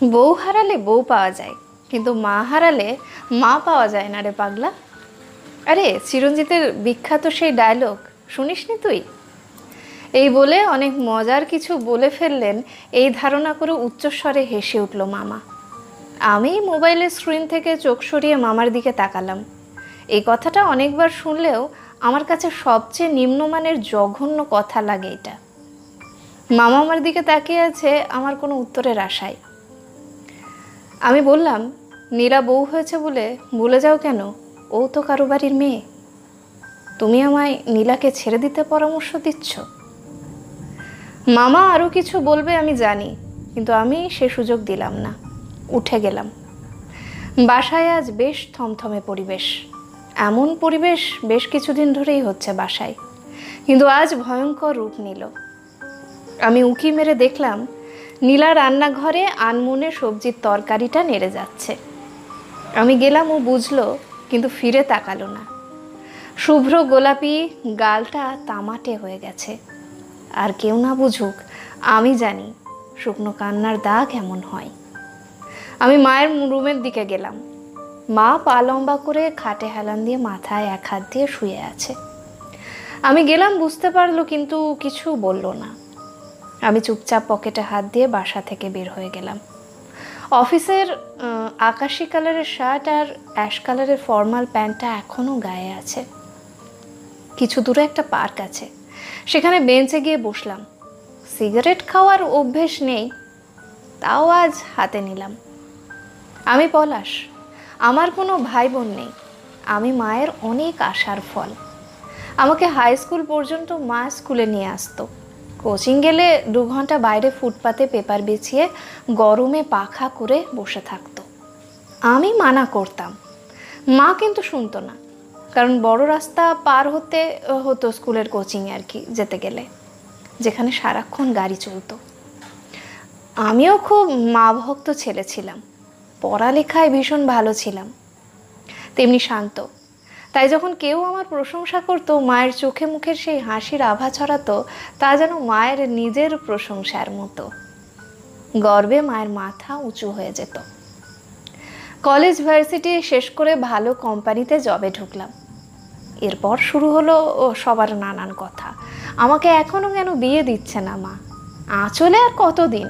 বউ হারালে বউ পাওয়া যায়, কিন্তু মা হারালে মা পাওয়া যায় না রে পাগলা। আরে, চিরঞ্জিতের বিখ্যাত সেই ডায়লগ শুনিসনি তুই? এই বলে অনেক মজার কিছু বলে ফেললেন, এই ধারণা করে উচ্চস্বরে হেসে উঠল মামা। আমি মোবাইলের স্ক্রিন থেকে চোখ সরিয়ে মামার দিকে তাকালাম। এই কথাটা অনেকবার শুনলেও আমার কাছে সবচেয়ে নিম্নমানের জঘন্য কথা লাগে এটা। মামা আমার দিকে তাকিয়ে আছে আমার কোনো উত্তরের আশায়। আমি বললাম নীলা বউ হয়েছে বলে ভুলে যাও কেন? ও তো কারও বাড়ির মেয়ে। তুমি আমায় নীলাকে ছেড়ে দিতে পরামর্শ দিচ্ছ? মামা আরও কিছু বলবে আমি জানি, কিন্তু আমি সে সুযোগ দিলাম না। উঠে গেলাম। বাসায় আজ বেশ থমথমে পরিবেশ। এমন পরিবেশ বেশ কিছুদিন ধরেই হচ্ছে বাসায়। কিন্তু আজ ভয়ঙ্কর রূপ নিল। আমি উঁকি মেরে দেখলাম নীলা রান্নাঘরে আনমনে সবজির তরকারিটা নেড়ে যাচ্ছে। আমি গেলাম ও বুঝলো, কিন্তু ফিরে তাকালো না। শুভ্র গোলাপি গালটা তামাটে হয়ে গেছে। আর কেউ না বুঝুক, আমি জানি শুকনো কান্নার দাগ এমন হয়। আমি মায়ের রুমের দিকে গেলাম। মা পা লম্বা করে খাটে হেলান দিয়ে মাথায় এক হাত দিয়ে শুয়ে আছে। আমি গেলাম বুঝতে পারল, কিন্তু কিছু বলল না। আমি চুপচাপ পকেটে হাত দিয়ে বাসা থেকে বের হয়ে গেলাম। অফিসের আকাশি কালারের শার্ট আর অ্যাশ কালারের ফর্মাল প্যান্টটা এখনও গায়ে আছে। কিছু দূরে একটা পার্ক আছে। সেখানে বেঞ্চে গিয়ে বসলাম। সিগারেট খাওয়ার অভ্যেস নেই, তাও আজ হাতে নিলাম। আমি পলাশ, আমার কোনো ভাই বোন নেই। আমি মায়ের অনেক আশার ফল। আমাকে হাই স্কুল পর্যন্ত মা স্কুলে নিয়ে আসতো। কোচিং গেলে দু ঘণ্টা বাইরে ফুটপাতে পেপার বিছিয়ে গরমে পাখা করে বসে থাকতো। আমি মানা করতাম। মা কিন্তু শুনতো না। কারণ বড় রাস্তা পার হতে হতো স্কুলের কোচিং আর কি, যেতে গেলে। যেখানে সারাক্ষণ গাড়ি চলতো। আমিও খুব মা ভক্ত ছেলে ছিলাম। পড়ালেখায় ভীষণ ভালো ছিলাম। তেমনি শান্ত। তাই যখন কেউ আমার প্রশংসা করতো, মায়ের চোখে মুখের সেই হাসির আভা ছড়াতো, তা যেন মায়ের নিজের প্রশংসার মতো। গর্বে মায়ের মাথা উঁচু হয়ে যেত। কলেজ ভার্সিটি শেষ করে ভালো কোম্পানিতে জবে ঢুকলাম। এরপর শুরু হলো সবার নানান কথা। আমাকে এখনও কেন বিয়ে দিচ্ছে না মা? আঁচলে আর কতদিন?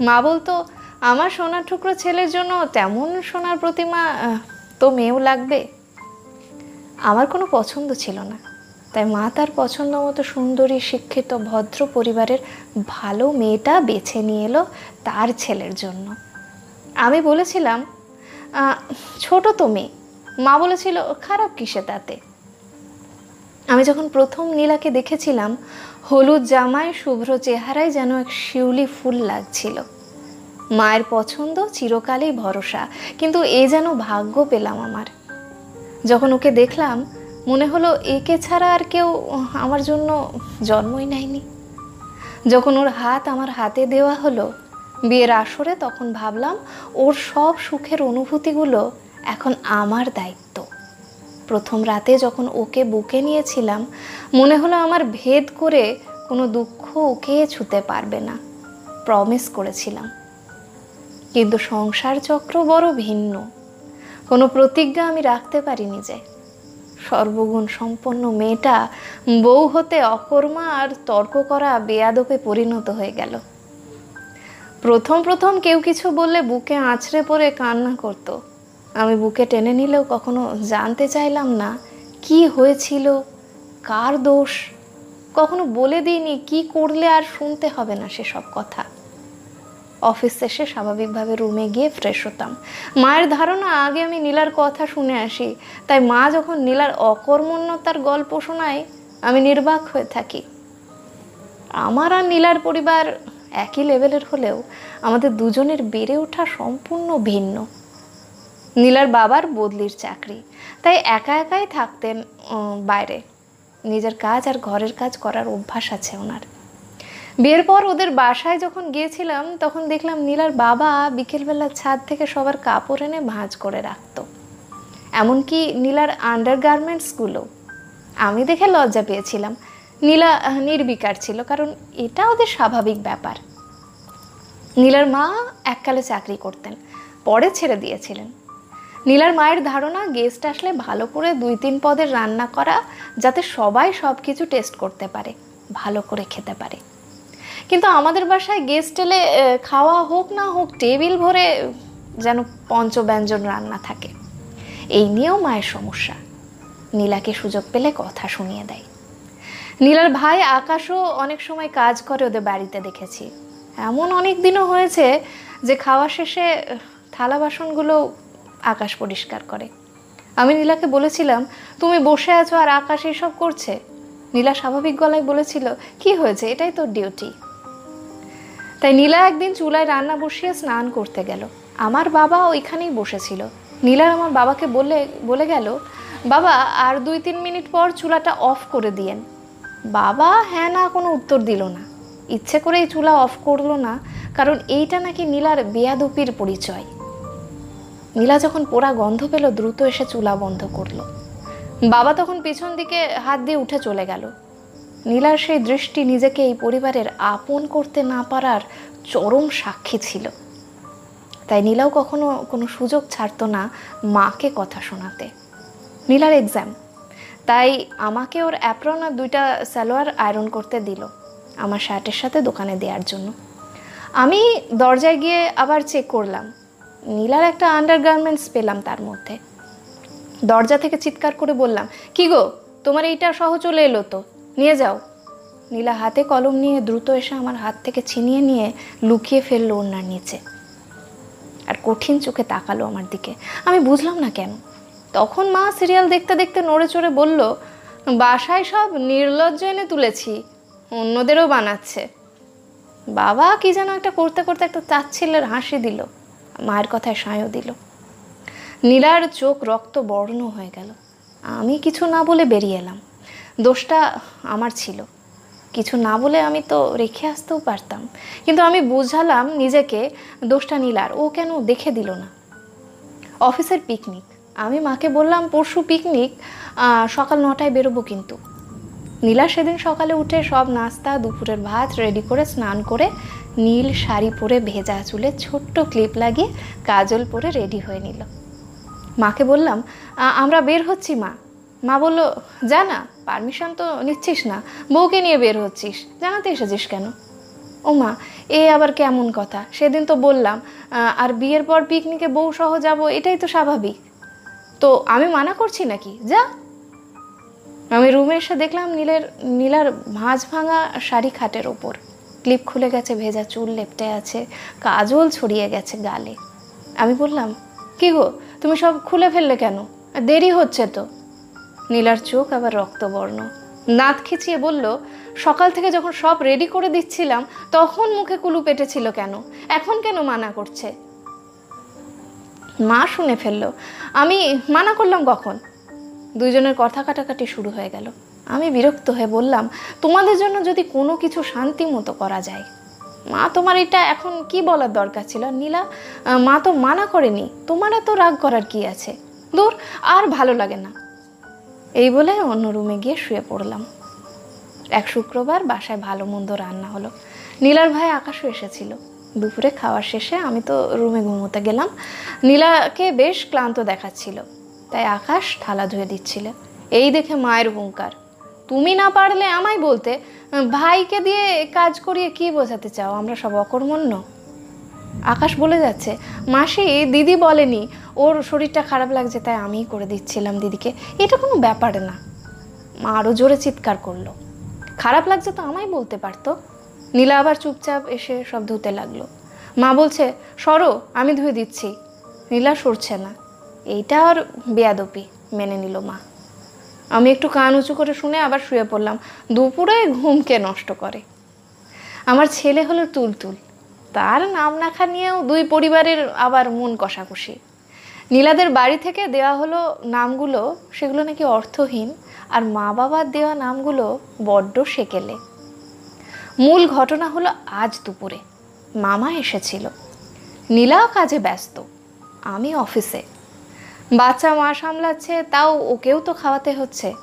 মা বলতো, আমার সোনার টুকরো ছেলের জন্য তেমন সোনার প্রতিমা তো মেয়েও লাগবে। আমার কোনো পছন্দ ছিল না। তাই মা তার পছন্দ মতো সুন্দরী শিক্ষিত ভদ্র পরিবারের ভালো মেয়েটা বেছে নিয়ে এলো তার ছেলের জন্য। আমি বলেছিলাম "আহ, ছোট তো মেয়ে। মা বলেছিল খারাপ কিসে তাতে? আমি যখন প্রথম নীলাকে দেখেছিলাম হলুদ জামায় শুভ্র চেহারায় যেন এক শিউলি ফুল লাগছিল। মায়ের পছন্দ চিরকালই ভরসা কিন্তু এ যেন ভাগ্য পেলাম আমার। যখন ওকে দেখলাম, মনে হলো একে ছাড়া আর কেউ আমার জন্য জন্মই নেয়নি। যখন ওর হাত আমার হাতে দেওয়া হলো বিয়ের আসরে, তখন ভাবলাম ওর সব সুখের অনুভূতিগুলো এখন আমার দায়িত্ব। প্রথম রাতে যখন ওকে বুকে নিয়েছিলাম, মনে হলো আমার ভেদ করে কোনো দুঃখ ওকে ছুতে পারবে না। প্রমিস করেছিলাম। কিন্তু সংসার চক্র বড় ভিন্ন। কোনো প্রতিজ্ঞা আমি রাখতে পারিনি যে সর্বগুণ সম্পন্ন মেয়েটা বউ হতে অকর্মা আর তর্ক করা বেয়াদপে পরিণত হয়ে গেল। প্রথম প্রথম কেউ কিছু বললে বুকে আছড়ে পড়ে কান্না করত। আমি বুকে টেনে নিলেও কখনো জানতে চাইলাম না কি হয়েছিল, কার দোষ, কখনো বলে দিইনি কি করলে আর শুনতে হবে না সেসব কথা। অফিস শেষে স্বাভাবিকভাবে রুমে গিয়ে ফ্রেশ হতাম। মায়ের ধারণা, আগে আমি নীলার কথা শুনে আসি। তাই মা যখন নীলার অকর্মণ্যতার গল্প শোনায়, আমি নির্বাক হয়ে থাকি। আমার আর নীলার পরিবার একই লেভেলের হলেও আমাদের দুজনের বেড়ে ওঠা সম্পূর্ণ ভিন্ন। নীলার বাবার বদলির চাকরি। তাই একা একাই থাকতেন বাইরে। নিজের কাজ আর ঘরের কাজ করার অভ্যাস আছে ওনার। বিয়ের পর ওদের বাসায় যখন গিয়েছিলাম, তখন দেখলাম নীলার বাবা বিকেলবেলা ছাদ থেকে সবার কাপড় এনে ভাঁজ করে রাখতো। এমনকি নীলার আন্ডার গার্মেন্টসগুলো আমি দেখে লজ্জা পেয়েছিলাম। নীলা নির্বিকার ছিল, কারণ এটা ওদের স্বাভাবিক ব্যাপার। নীলার মা এককালে চাকরি করতেন, পরে ছেড়ে দিয়েছিলেন। নীলার মায়ের ধারণা গেস্ট আসলে ভালো করে দুই তিন পদের রান্না করা, যাতে সবাই সব কিছু টেস্ট করতে পারে, ভালো করে খেতে পারে। কিন্তু আমাদের বাসায় গেস্ট এলে খাওয়া হোক না হোক টেবিল ভরে যেন পঞ্চব্যঞ্জন রান্না থাকে। এই নিয়েও মায়ের সমস্যা। নীলাকে সুযোগ পেলে কথা শুনিয়ে দেয়। নীলার ভাই আকাশও অনেক সময় কাজ করে ওদের বাড়িতে দেখেছি। এমন অনেক দিনও হয়েছে যে খাওয়া শেষে, থালা বাসনগুলো আকাশ পরিষ্কার করে। আমি নীলাকে বলেছিলাম, তুমি বসে আছো আর আকাশ এসব করছে? নীলা স্বাভাবিক গলায় বলেছিল, কি হয়েছে? এটাই তোর ডিউটি তাই নীলা একদিন চুলায় রান্না বসিয়ে স্নান করতে গেল। আমার বাবা ওইখানেই বসেছিল। নীলার আমার বাবাকে বলে বলে গেল, বাবা, আর দুই তিন মিনিট পর চুলাটা অফ করে দিয়েন। বাবা হ্যাঁ না কোনো উত্তর দিল না। ইচ্ছে করেই চুলা অফ করল না, কারণ এইটা নাকি নীলার বেয়াদুপির পরিচয়। নীলা যখন পোড়া গন্ধ পেল, দ্রুত এসে চুলা বন্ধ করল। বাবা তখন পিছন দিকে হাত দিয়ে উঠে চলে গেল। নীলার সেই দৃষ্টি নিজেকে এই পরিবারের আপন করতে না পারার চরম সাক্ষী ছিল। তাই নীলাও কখনো কোনো সুযোগ ছাড়তো না মাকে কথা শোনাতে। নীলার এক্সাম তাই আমাকে ওর অ্যাপ্রন আর দুইটা সালোয়ার আয়রন করতে দিল, আমার শার্টের সাথে দোকানে দেওয়ার জন্য। আমি দরজায় গিয়ে আবার চেক করলাম। নীলার একটা আন্ডারগার্মেন্টস পেলাম তার মধ্যে। দরজা থেকে চিৎকার করে বললাম, কি গো, তোমার এইটা সহ চলে এলো তো? নিয়ে যাও। নীলা হাতে কলম নিয়ে দ্রুত এসে আমার হাত থেকে ছিনিয়ে নিয়ে লুকিয়ে ফেলল ওনার নিচে। আর কঠিন চোখে তাকালো আমার দিকে। আমি বুঝলাম না কেন। তখন মা সিরিয়াল দেখতে দেখতে নড়ে চড়ে বলল, বাসায় সব নির্লজ্জ এনে তুলেছি, অন্যদেরও বানাচ্ছে। বাবা কি যেন একটা করতে করতে একটা চাচ্ছিলের হাসি দিল, মায়ের কথায় সায়ও দিল। নীলার চোখ রক্ত বর্ণ হয়ে গেল। আমি কিছু না বলে বেরিয়ে এলাম। দোষটা আমার ছিল। কিছু না বলে আমি তো রেখে আসতেও পারতাম। কিন্তু আমি বুঝালাম নিজেকে দোষটা নীলার ও কেন দেখে দিল না। অফিসের পিকনিক। আমি মাকে বললাম, পরশু পিকনিক সকাল নটায় বেরোবো কিন্তু। নীলা সেদিন সকালে উঠে সব নাস্তা, দুপুরের ভাত রেডি করে স্নান করে নীল শাড়ি পরে ভেজা চুলে ছোট্ট ক্লিপ লাগিয়ে কাজল পরে রেডি হয়ে নিল। মাকে বললাম আমরা বের হচ্ছি মা। মা বলল, যা না পারমিশন তো নিচ্ছিস না, বউকে নিয়ে বের হচ্ছিস, জানাতে এসেছিস কেন? ও মা এ আবার কেমন কথা, সেদিন তো বললাম আর বিয়ের পর পিকনিকে বউ সহ যাব, এটাই তো স্বাভাবিক। তো আমি মানা করছি নাকি? যা। আমি রুমে এসে দেখলাম নীলের, নীলার ভাঁজ ভাঙা শাড়ি খাটের ওপর। ক্লিপ খুলে গেছে, ভেজা চুল লেপটে আছে, কাজল ছড়িয়ে গেছে গালে। আমি বললাম, কি গো, তুমি সব খুলে ফেললে কেন? দেরি হচ্ছে তো। নীলার চোখ আবার রক্তবর্ণ। নাত খিচিয়ে বলল, সকাল থেকে যখন সব রেডি করে দিচ্ছিলাম, তখন মুখে কুলু পেটেছিল কেন? এখন কেন মানা করছে? মা শুনে ফেলল, আমি মানা করলাম কখন? দুইজনের কথা কাটাকাটি শুরু হয়ে গেল। আমি বিরক্ত হয়ে বললাম, তোমাদের জন্য যদি কোনো কিছু শান্তি মতো করা যায়? মা, তোমার এটা এখন কি বলার দরকার ছিল? নীলা, মা তো মানা করেনি। তোমার এত রাগ করার কি আছে? দূর, আর ভালো লাগে না। এই বলে অন্য রুমে গিয়ে শুয়ে পড়লাম। এক শুক্রবার বাসায় ভালো মন্দ রান্না হলো। নীলার ভাই আকাশও এসেছিল। দুপুরে খাওয়ার শেষে আমি তো রুমে ঘুমোতে গেলাম। নীলাকে বেশ ক্লান্ত দেখাচ্ছিল। তাই আকাশ থালা ধুয়ে দিচ্ছিল। এই দেখে মায়ের হুঙ্কার। তুমি না পারলে আমায় বলতে, ভাইকে দিয়ে কাজ করিয়ে কি বোঝাতে চাও? আমরা সব অকর্মণ্য। আকাশ বলে যাচ্ছে, মাসি, দিদি বলেনি, ওর শরীরটা খারাপ লাগছে, তাই আমিই করে দিচ্ছিলাম দিদিকে। এটা কোনো ব্যাপার না। মা আরও জোরে চিৎকার করল। খারাপ লাগছে তো আমায় বলতে পারতো? নীলা আবার চুপচাপ এসে সব ধুতে লাগল। মা বলছে, সরো, আমি ধুয়ে দিচ্ছি। নীলা সরছে না। এইটা আর বেয়াদপি, মেনে নিল মা। আমি একটু কান উঁচু করে শুনে আবার শুয়ে পড়লাম। দুপুরে ঘুমকে নষ্ট করে। আমার ছেলে হলো তুলতুল। তার নাম রাখা নিয়েও দুই পরিবারের আবার মন কষাকষি। নীলাদের বাড়ি থেকে দেওয়া হলো নামগুলো, সেগুলো নাকি অর্থহীন, আর মা বাবার দেওয়া নামগুলো বড্ড সেকেলে। মূল ঘটনা হলো আজ দুপুরে। মামা এসেছিল। নীলাও কাজে ব্যস্ত। আমি অফিসে। বাচ্চা মা সামলাচ্ছে, তাও ওকেও তো খাওয়াতে হচ্ছে।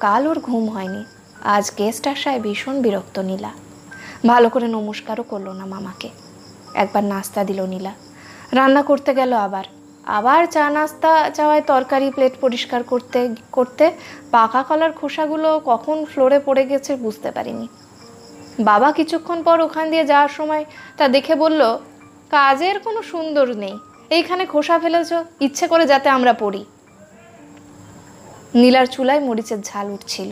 কাল ওর ঘুম হয়নি। আজ গেস্ট আসায় ভীষণ বিরক্ত নীলা। ভালো করে নমস্কারও করল না মামাকে। একবার নাস্তা দিল নীলা। রান্না করতে গেল আবার। আবার চা নাস্তা চাওয়ায় তরকারি প্লেট পরিষ্কার করতে করতে পাকা কলার খোসাগুলো কখন ফ্লোরে পড়ে গেছে বুঝতে পারিনি। বাবা কিছুক্ষণ পর ওখান দিয়ে যাওয়ার সময় তা দেখে বলল, কাজের কোনো সুন্দর নেই। এইখানে খোসা ফেলেছ, ইচ্ছে করে যাতে আমরা পড়ি। নীলার চুলায় মরিচের ঝাল উঠছিল।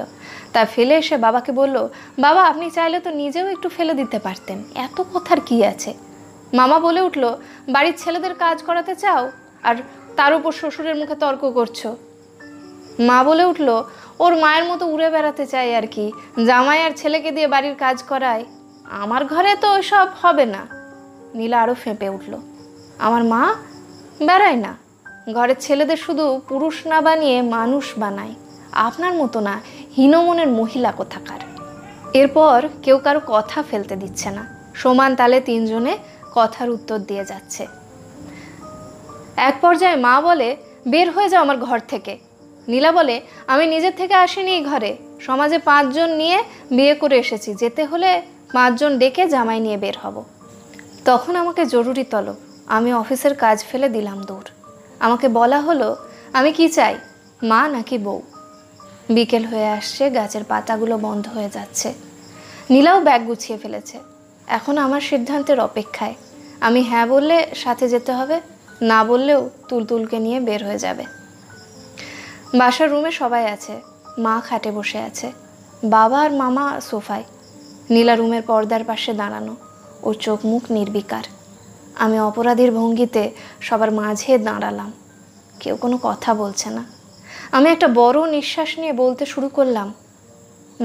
তা ফেলে এসে বাবাকে বলল, বাবা, আপনি চাইলে তো নিজেও একটু ফেলে দিতে পারতেন। এত কথার কি আছে? মামা বলে উঠল, বাড়ির ছেলেদের কাজ করাতে চাও? আর তার উপর শ্বশুরের মুখে তর্ক করছ? মা বলে উঠল, ওর মায়ের মতো উড়ে বেড়াতে চাই আর কি। জামাই আর ছেলেকে দিয়ে বাড়ির কাজ করায়, আমার ঘরে তো সব হবে না। নীলা আরও ফেঁপে উঠল, আমার মা বেড়ায় না। ঘরের ছেলেদের শুধু পুরুষ না বানিয়ে মানুষ বানায়। আপনার মতো না, হীনমনের মহিলা কোথাকার? এরপর কেউ কারও কথা ফেলতে দিচ্ছে না। সমান তালে তিনজনে কথার উত্তর দিয়ে যাচ্ছে। এক পর্যায়ে মা বলে, বের হয়ে যাও আমার ঘর থেকে। নীলা বলে, আমি নিজের থেকে আসিনি এই ঘরে। সমাজে পাঁচজন নিয়ে বিয়ে করে এসেছি। যেতে হলে পাঁচজন ডেকে জামাই নিয়ে বের হব। তখন আমাকে জরুরি তলব। আমি অফিসের কাজ ফেলে দিলাম দৌড় আমাকে বলা হলো, আমি কি চাই? মা নাকি বউ? বিকেল হয়ে আসছে, গাছের পাতাগুলো বন্ধ হয়ে যাচ্ছে। নীলাও ব্যাগ গুছিয়ে ফেলেছে। এখন আমার সিদ্ধান্তের অপেক্ষায়। আমি হ্যাঁ বললে সাথে যেতে হবে, না বললেও তুলতুলকে নিয়ে বের হয়ে যাবে। বাসার রুমে সবাই আছে, মা খাটে বসে আছে, বাবা আর মামা সোফায়। নীলা রুমের পর্দার পাশে দাঁড়ানো ওর চোখ মুখ নির্বিকার। আমি অপরাধীর ভঙ্গিতে সবার মাঝে দাঁড়ালাম, কেউ কোনো কথা বলছে না। আমি একটা বড় নিঃশ্বাস নিয়ে বলতে শুরু করলাম,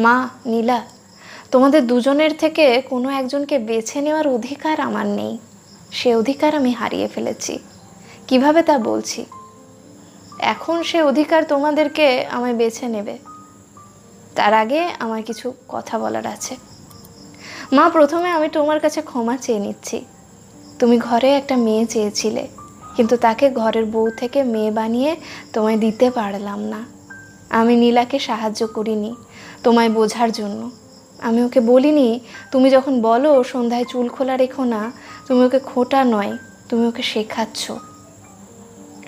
মা, নীলা তোমাদের দুজনের থেকে কোনো একজনকে বেছে নেওয়ার অধিকার আমার নেই। সে অধিকার আমি হারিয়ে ফেলেছি। কীভাবে তা বলছি? এখন সে অধিকার তোমাদেরকে আমায় বেছে নেবে। তার আগে আমার কিছু কথা বলার আছে। মা, প্রথমে আমি তোমার কাছে ক্ষমা চেয়ে নিচ্ছি। তুমি ঘরে একটা মেয়ে চেয়েছিলে, কিন্তু তাকে ঘরের বউ থেকে মেয়ে বানিয়ে তোমায় দিতে পারলাম না। আমি নীলাকে সাহায্য করিনি তোমায় বোঝার জন্য। আমি ওকে বলিনি, তুমি যখন বলো সন্ধ্যায় চুল খোলা রেখো না, তুমি ওকে খোটা নয়, তুমি ওকে শেখাচ্ছ।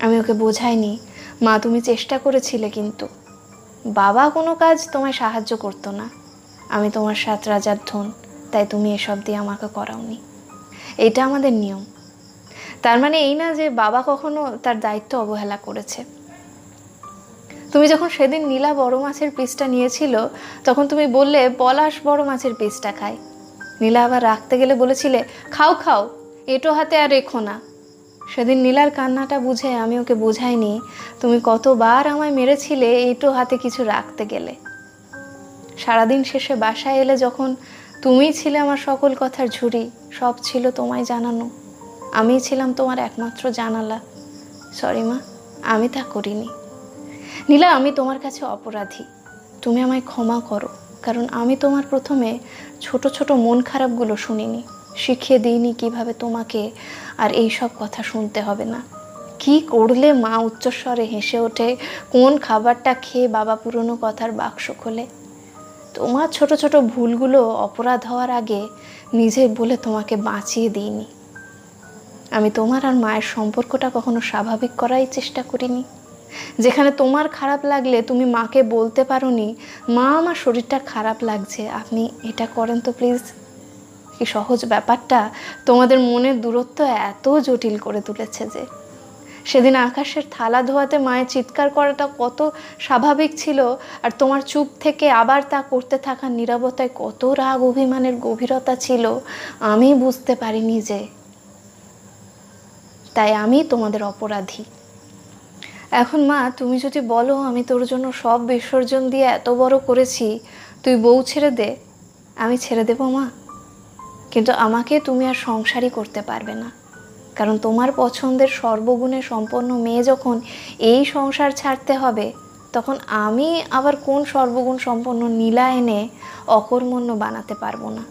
আমি ওকে বোঝাইনি, মা তুমি চেষ্টা করেছিলে কিন্তু। বাবা কোনো কাজ তোমায় সাহায্য করতো না। আমি তোমার সাত রাজার ধন, তাই তুমি এসব দিয়ে আমাকে করাওনি। এটা আমাদের নিয়ম। তার মানে এই না যে বাবা কখনো তার দায়িত্ব অবহেলা করেছে। তুমি যখন সেদিন নীলা বড় মাছের পিসটা নিয়েছিল, তখন তুমি বললে, পলাশ বড় মাছের পিসটা খায়। নীলা আবার রাখতে গেলে বলেছিলে, খাও খাও, এটো হাতে আর রেখো না। সেদিন নীলার কান্নাটা বুঝে আমি ওকে বোঝাইনি, তুমি কতবার আমায় মেরেছিলে, এটো হাতে কিছু রাখতে গেলে। সারাদিন শেষে বাসায় এলে যখন তুমিই ছিলে আমার সকল কথার ঝুড়ি, সব ছিল তোমায় জানানো। আমি ছিলাম তোমার একমাত্র জানালা। সরি মা, আমি তা করিনি। নীলা, আমি তোমার কাছে অপরাধী। তুমি আমায় ক্ষমা করো, কারণ আমি তোমার প্রথমে ছোট ছোট মন খারাপগুলো শুনিনি। শিখিয়ে দিইনি কীভাবে তোমাকে আর এই সব কথা শুনতে হবে না। কি করলে মা উচ্চস্বরে হেসে ওঠে, কোন খাবারটা খেয়ে বাবা পুরনো কথার বাক্স খোলে? তোমার ছোট ছোট ভুলগুলো অপরাধ হওয়ার আগে নিজে বলে তোমাকে বাঁচিয়ে দিইনি। আমি তোমার আর মায়ের সম্পর্কটা কখনো স্বাভাবিক করাই চেষ্টা করিনি। যেখানে তোমার খারাপ লাগলে তুমি মাকে বলতে পারোনি, মা, আমার শরীরটা খারাপ লাগছে, আপনি এটা করেন তো প্লিজ কি সহজ ব্যাপারটা, তোমাদের মনের দূরত্ব এত জটিল করে তুলেছে যে। সেদিন আকাশের থালা ধোয়াতে মায়ের চিৎকার করাটা কত স্বাভাবিক ছিল, আর তোমার চুপ থেকে আবার তা করতে থাকা নিরবতায় কত রাগ অভিমানের গভীরতা ছিল, আমি বুঝতে পারিনি যে। তাই আমি তোমাদের অপরাধী। এখন মা, তুমি যদি বলো আমি তোর জন্য সব বিসর্জন দিয়ে এত বড় করেছি, তুই বউ ছেড়ে দে। আমি ছেড়ে দেবো মা। কিন্তু আমাকে তুমি আর সংসারই করতে পারবে না। কারণ তোমার পছন্দের সর্বগুণে সম্পন্ন মেয়ে যখন এই সংসার ছাড়তে হবে, তখন আমি আবার কোন সর্বগুণ সম্পন্ন নীলা এনে অকর্মণ্য বানাতে পারব না।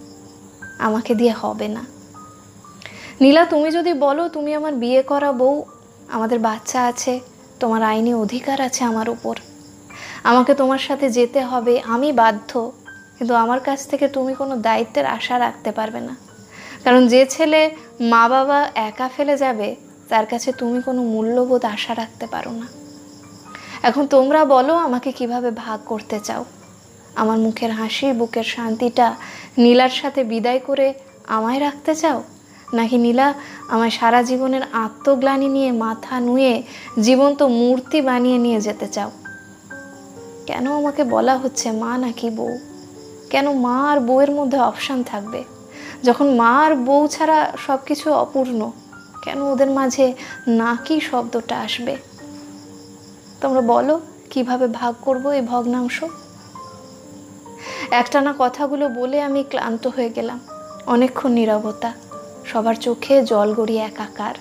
আমাকে দিয়ে হবে না। নীলা, তুমি যদি বলো তুমি আমার বিয়ে করা বউ, আমাদের বাচ্চা আছে তোমার আইনি অধিকার আছে আমার উপর। আমাকে তোমার সাথে যেতে হবে, আমি বাধ্য। কিন্তু আমার কাছ থেকে তুমি কোনো দায়িত্বের আশা রাখতে পারবে না। কারণ যে ছেলে মা বাবা একা ফেলে যাবে, তার কাছে তুমি কোনো মূল্যবোধ আশা রাখতে পারো না। এখন তোমরা বলো আমাকে কীভাবে ভাগ করতে চাও। আমার মুখের হাসি, বুকের শান্তিটা নীলার সাথে বিদায় করে আমায় রাখতে চাও? নাকি নীলা, আমায় সারা জীবনের আত্মগ্লানি নিয়ে মাথা নুয়ে জীবন্ত মূর্তি বানিয়ে নিয়ে যেতে চাও? কেন আমাকে বলা হচ্ছে মা নাকি বউ? কেন মা আর বউয়ের মধ্যে অপশান থাকবে? যখন মা আর বউ ছাড়া সব কিছু অপূর্ণ, কেন ওদের মাঝে নাকি শব্দটা আসবে? তোমরা বলো, কীভাবে ভাগ করব এই ভগ্নাংশ? একটানা কথাগুলো বলে আমি ক্লান্ত হয়ে গেলাম, অনেকক্ষণ নীরবতা। সবার চোখে জল গড়িয়ে একাকার।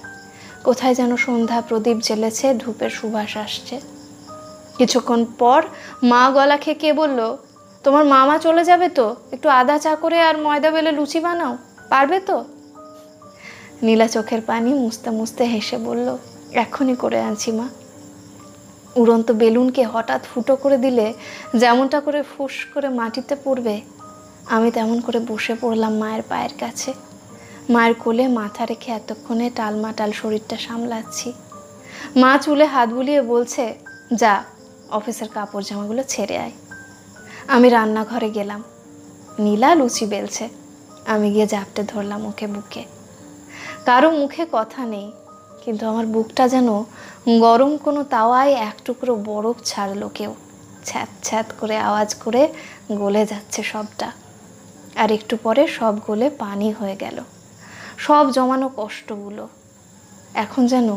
কোথায় যেন সন্ধ্যা প্রদীপ জ্বেলেছে, ধূপের সুবাস আসছে। কিছুক্ষণ পর মা গলা খেয়ে কে বলল, তোমার মামা চলে যাবে তো? একটু আদা চা করে আর ময়দা বেলে লুচি বানাও, পারবে তো? নীলা চোখের পানি মুছতে মুছতে হেসে বলল, এখনই করে আনছি মা। উড়ন্ত বেলুনকে হঠাৎ ফুটো করে দিলে যেমনটা করে ফুস করে মাটিতে পড়বে, আমি তেমন করে বসে পড়লাম মায়ের পায়ের কাছে। মায়ের কোলে মাথা রেখে এতক্ষণে টালমাটাল শরীরটা সামলাচ্ছি। মা চুলে হাত বুলিয়ে বলছে, যা, অফিসের কাপড় জামাগুলো ছেড়ে আয়। আমি রান্নাঘরে গেলাম। নীলা লুচি বেলছে। আমি গিয়ে জাপটে ধরলাম ওকে বুকে। কারও মুখে কথা নেই, কিন্তু আমার বুকটা যেন গরম কোনো তাওয়ায় এক টুকরো বরফ ছাড়লো কেউ। ছ্যাত ছ্যাত করে আওয়াজ করে গলে যাচ্ছে সবটা। আর একটু পরে সব গলে পানি হয়ে গেল। সব জমানো কষ্টগুলো। এখন যেন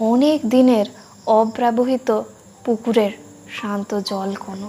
অনেক দিনের অব্যবহৃত পুকুরের শান্ত জল কোনো।